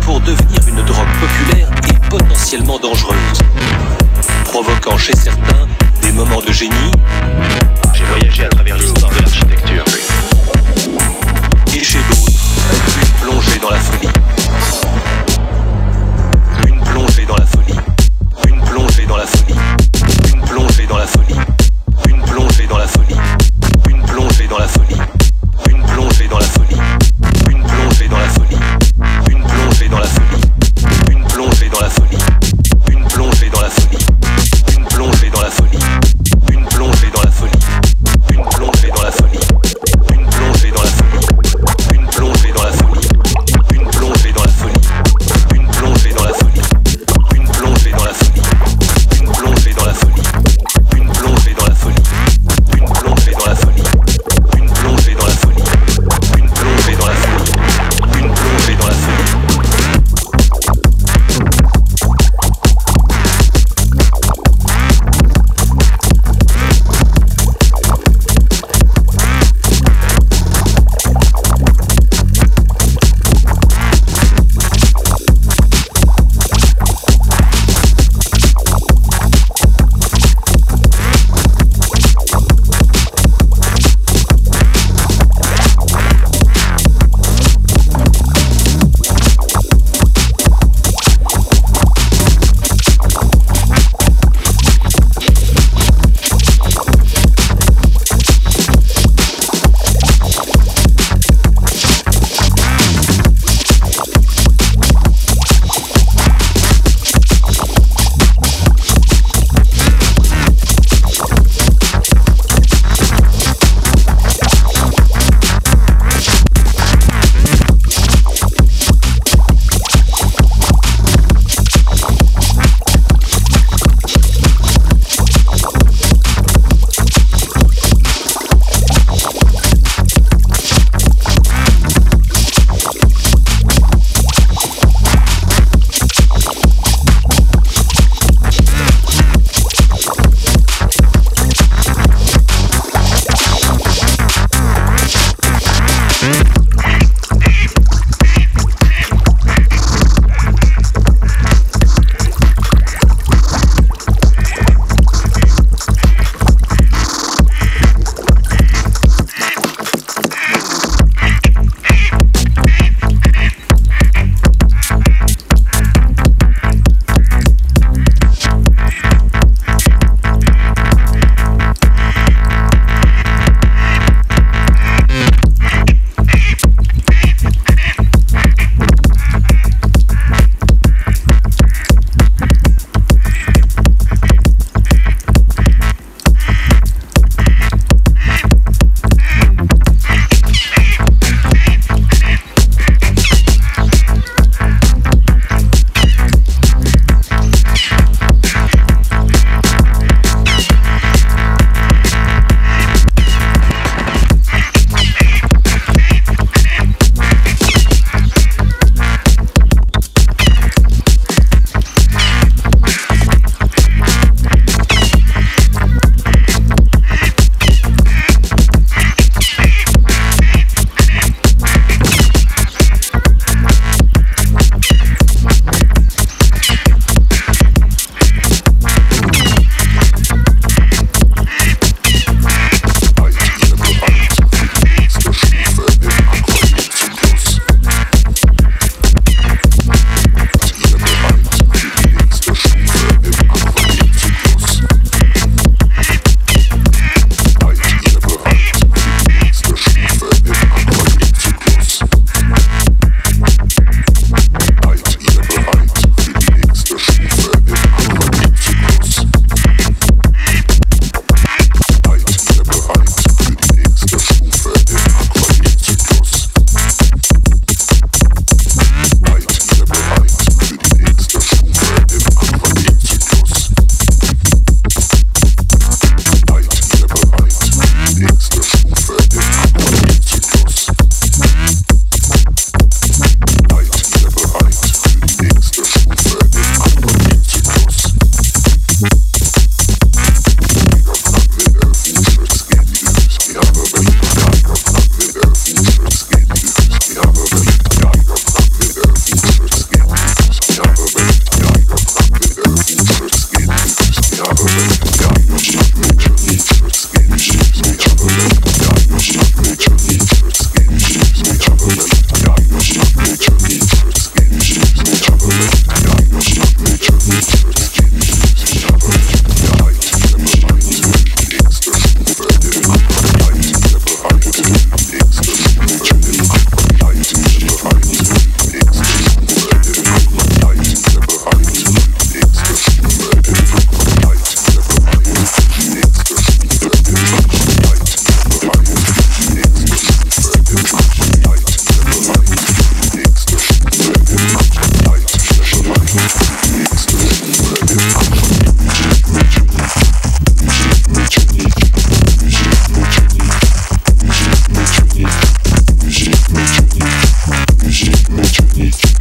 pour devenir une drogue populaire et potentiellement dangereuse, provoquant chez certains des moments de génie. J'ai voyagé à travers l'histoire de l'architecture. Et chez d'autres, plongé dans la folie. musique, mais.